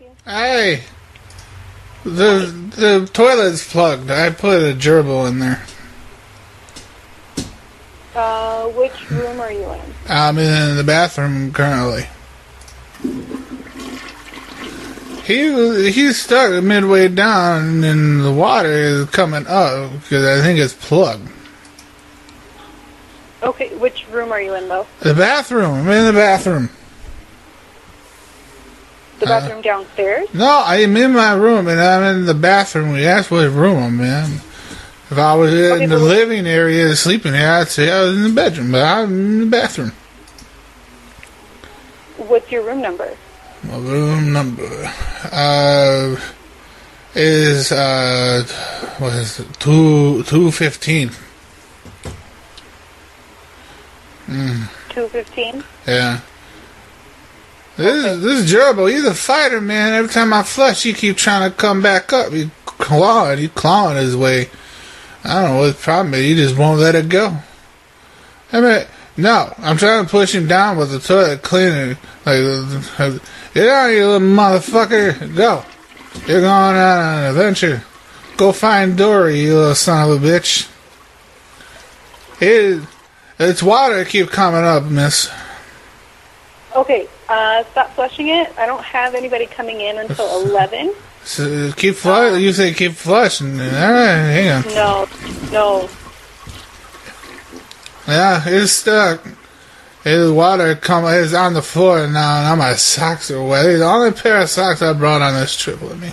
you? Hey, the the toilet's plugged. I put a gerbil in there. Uh, which room are you in? I'm in the bathroom currently. He he's stuck midway down, and the water is coming up because I think it's plugged. Okay, which room are you in, though? The bathroom. I'm in the bathroom. The Uh, bathroom downstairs? No, I'm in my room, and I'm in the bathroom. Asked what room I'm in. If I was in Okay, the living area, sleeping area, I'd say I was in the bedroom, but I'm in the bathroom. What's your room number? My room number uh, is uh, what is it? Two two fifteen. Mm, 215? yeah. This is this is gerbil. He's a fighter, man. Every time I flush, he keep trying to come back up. He clawing, he clawing his way. I don't know what the problem is. He just won't let it go. I mean, no, I'm trying to push him down with the toilet cleaner. Like, get out, you little motherfucker. Go. You're going on an adventure. Go find Dory, you little son of a bitch. It, it's water keep coming up, miss. Okay, uh, stop flushing it. I don't have anybody coming in until 11. So keep flush. You say keep flushing. All right, hang on. No, no. Yeah, it's stuck. His water come is on the floor now, and now my socks are wet. The only pair of socks I brought on this trip with me.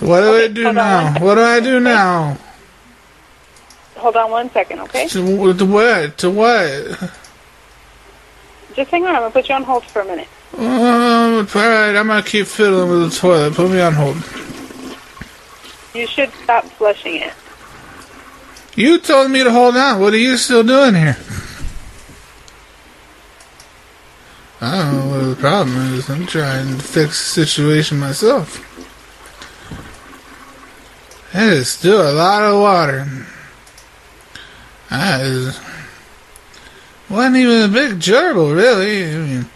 What do I do on now? What do I do now? Hold on one second, okay? To, to what? To what? Just hang on. I'm going to put you on hold for a minute. Uh, oh, alright, I'm gonna keep fiddling with the toilet. Put me on hold. You should stop flushing it. You told me to hold on. What are you still doing here? I don't know what the problem is. I'm trying to fix the situation myself. That is still a lot of water. Is, wasn't even a big gerbil, really. I mean,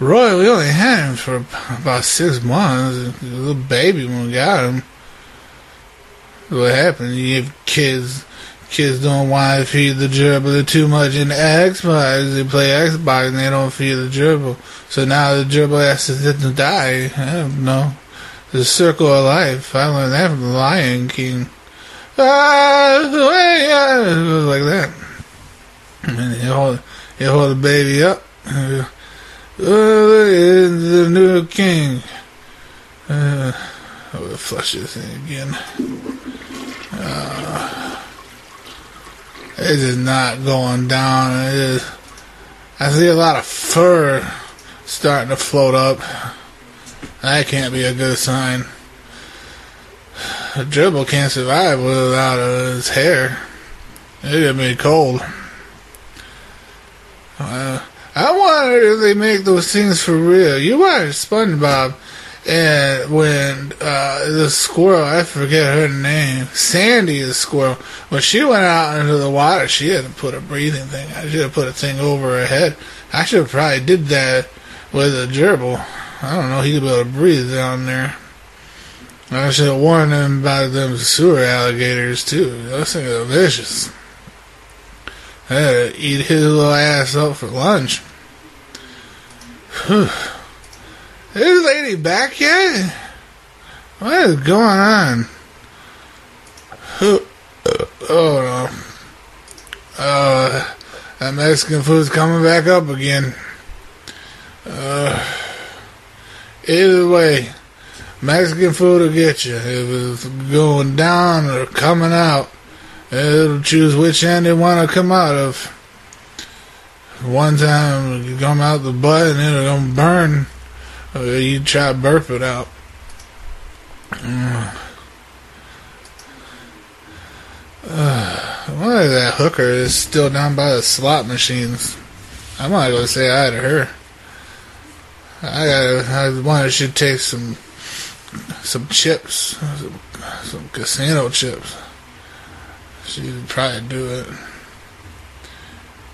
Roy, we only had him for about six months. He was a little baby when we got him. What happened? You have kids. Kids don't want to feed the gerbil. Too much into Xbox. They play Xbox and they don't feed the gerbil. So now the gerbil has to die. I don't know. The circle of life. I learned that from the Lion King. Ah, like that. And you hold, you hold the baby up. Uh, oh, the new king. Uh, I will flush this again. Uh, it is not going down. It is. I see a lot of fur starting to float up. That can't be a good sign. A gerbil can't survive without uh, his hair. Gonna be cold. Uh, I wonder if they make those things for real. You watch SpongeBob, and when uh, the squirrel, I forget her name, Sandy the squirrel, when she went out into the water, she had to put a breathing thing. I should have put a thing over her head. I should have probably did that with a gerbil. I don't know. He could be able to breathe down there. I should have warned him about them sewer alligators too. Those things are vicious. I had to eat his little ass up for lunch. Whew. Is lady back yet? What is going on? Oh no. Uh, that Mexican food's coming back up again. Uh, either way, Mexican food will get you. If it's going down or coming out, it'll choose which end it want to come out of. One time you come out the butt and it'll gonna burn. Or you try to burp it out. Mm. Uh, that hooker is still down by the slot machines? I'm not gonna say hi to her. I gotta. I wonder if she'd take some some chips, some, some casino chips. She'd probably do it.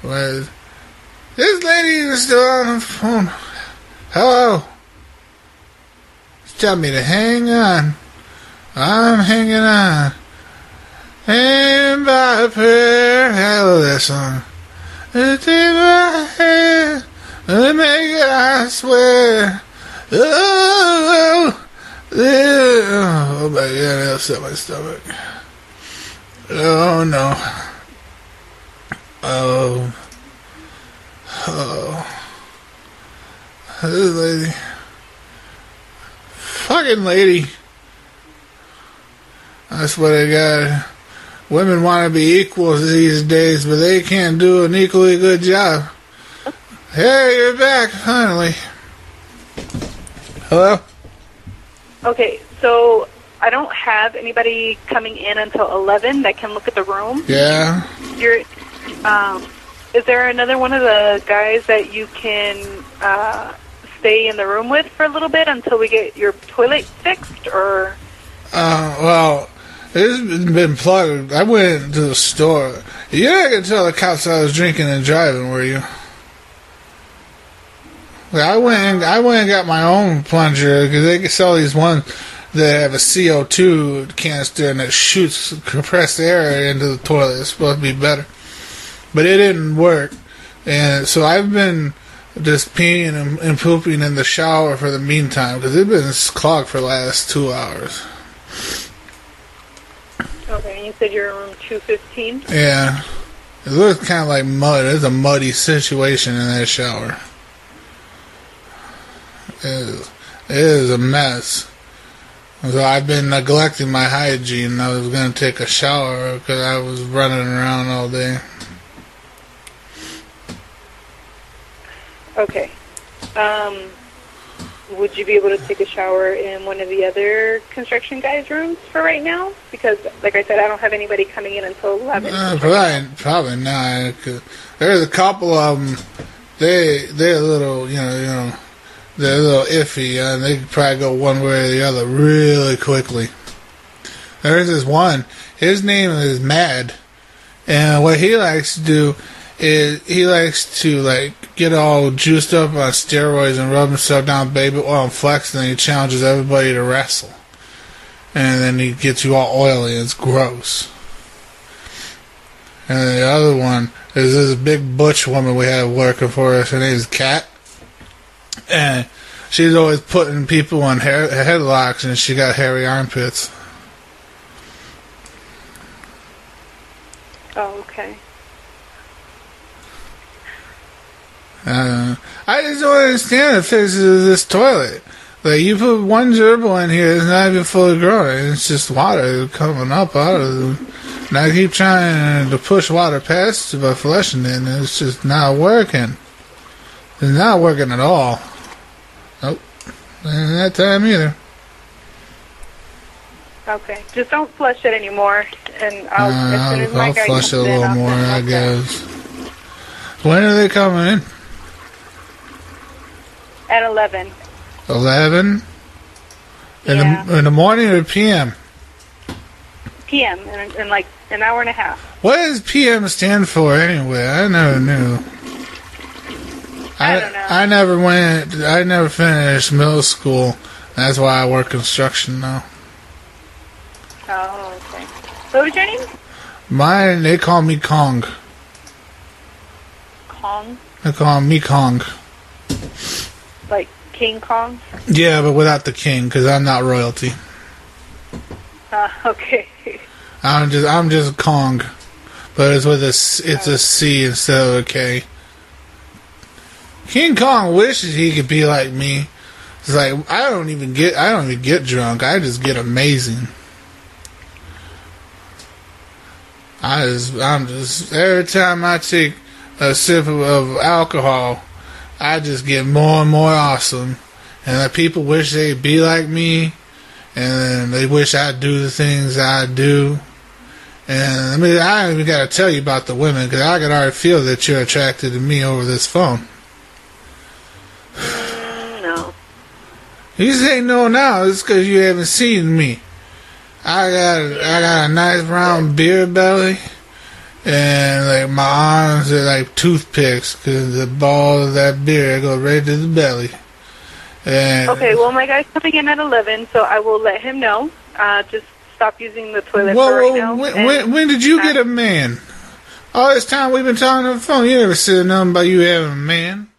Well, this lady you're still on the phone. Hello. Tell me to hang on. I'm hanging on. And by prayer, hello that song. Take my hand and make it, I swear. Oh, oh, my god, that upset my stomach. Oh no. Oh. Oh. This lady. Fucking lady. That's what I got. Women want to be equals these days, but they can't do an equally good job. Hey, you're back, finally. Hello? Okay, so I don't have anybody coming in until 11 that can look at the room. Yeah? You're, um, is there another one of the guys that you can uh, stay in the room with for a little bit until we get your toilet fixed, or? Uh, well, it's been plugged. I went to the store. You're not going to tell the cops I was drinking and driving, were you? I went and, I went and got my own plunger because they sell these ones that have a CO2 canister and it shoots compressed air into the toilet. It's supposed to be better. But it didn't work. And so I've been just peeing and, and pooping in the shower for the meantime because it's been clogged for the last two hours. Okay, and you said you're in room 215? Yeah. It looks kind of like mud. It's a muddy situation in that shower. It is, it is a mess. So I've been neglecting my hygiene. I was going to take a shower because I was running around all day. Okay. Um, would you be able to take a shower in one of the other construction guys' rooms for right now? Because, like I said, I don't have anybody coming in until 11. Uh, probably, probably not. There's a couple of them. They they're a little, you know, you know, they're a little iffy, and they could probably go one way or the other really quickly. There's this one. His name is Mad, and what he likes to do is he likes to like get all juiced up on steroids and rub himself down baby oil and flex, and then he challenges everybody to wrestle, and then he gets you all oily. and It's gross. And the other one is this big butch woman we have working for us. Her name is Kat. And she's always putting people on hair, headlocks and she got hairy armpits. Oh, okay. Uh, I just don't understand the physics of this toilet. Like, you put one gerbil in here, it's not even fully grown. It's just water coming up out of them. And I keep trying to push water past it by flushing it, and it's just not working. It's not working at all. Nope. And that time either. Okay. Just don't flush it anymore, and I'll, Uh, as as I'll, I'll flush it a little more, I guess. When are they coming in? At 11. 11? In, Yeah. the, in the morning or PM? p.m. In, in like an hour and a half. What does PM stand for anyway? I never knew. I don't know. I never went. I never finished middle school. That's why I work construction now. Oh, okay. What was your name? Mine, they call me Kong. Kong? They call me Kong. Like King Kong? Yeah, but without the king, because I'm not royalty. Uh, okay. I'm just, I'm just Kong, but it's with a, it's a C instead of a K. King Kong wishes he could be like me. It's like I don't even get, I don't even get drunk. I just get amazing. I just, I'm just every time I take a sip of, of alcohol, I just get more and more awesome. And people wish they'd be like me, and they wish I'd do the things I do. And I mean, I even got to tell you about the women because I can already feel that you're attracted to me over this phone. Mm, no. You say no now, it's because you haven't seen me. I got I got a nice round beer belly, and like my arms are like toothpicks because the ball of that beer goes right to the belly. And Okay, well, my guy's coming in at 11, so I will let him know. Uh, just stop using the toilet for right whoa, now. when, when, when did you get a man? All this time we've been talking on the phone, you never said nothing about you having a man.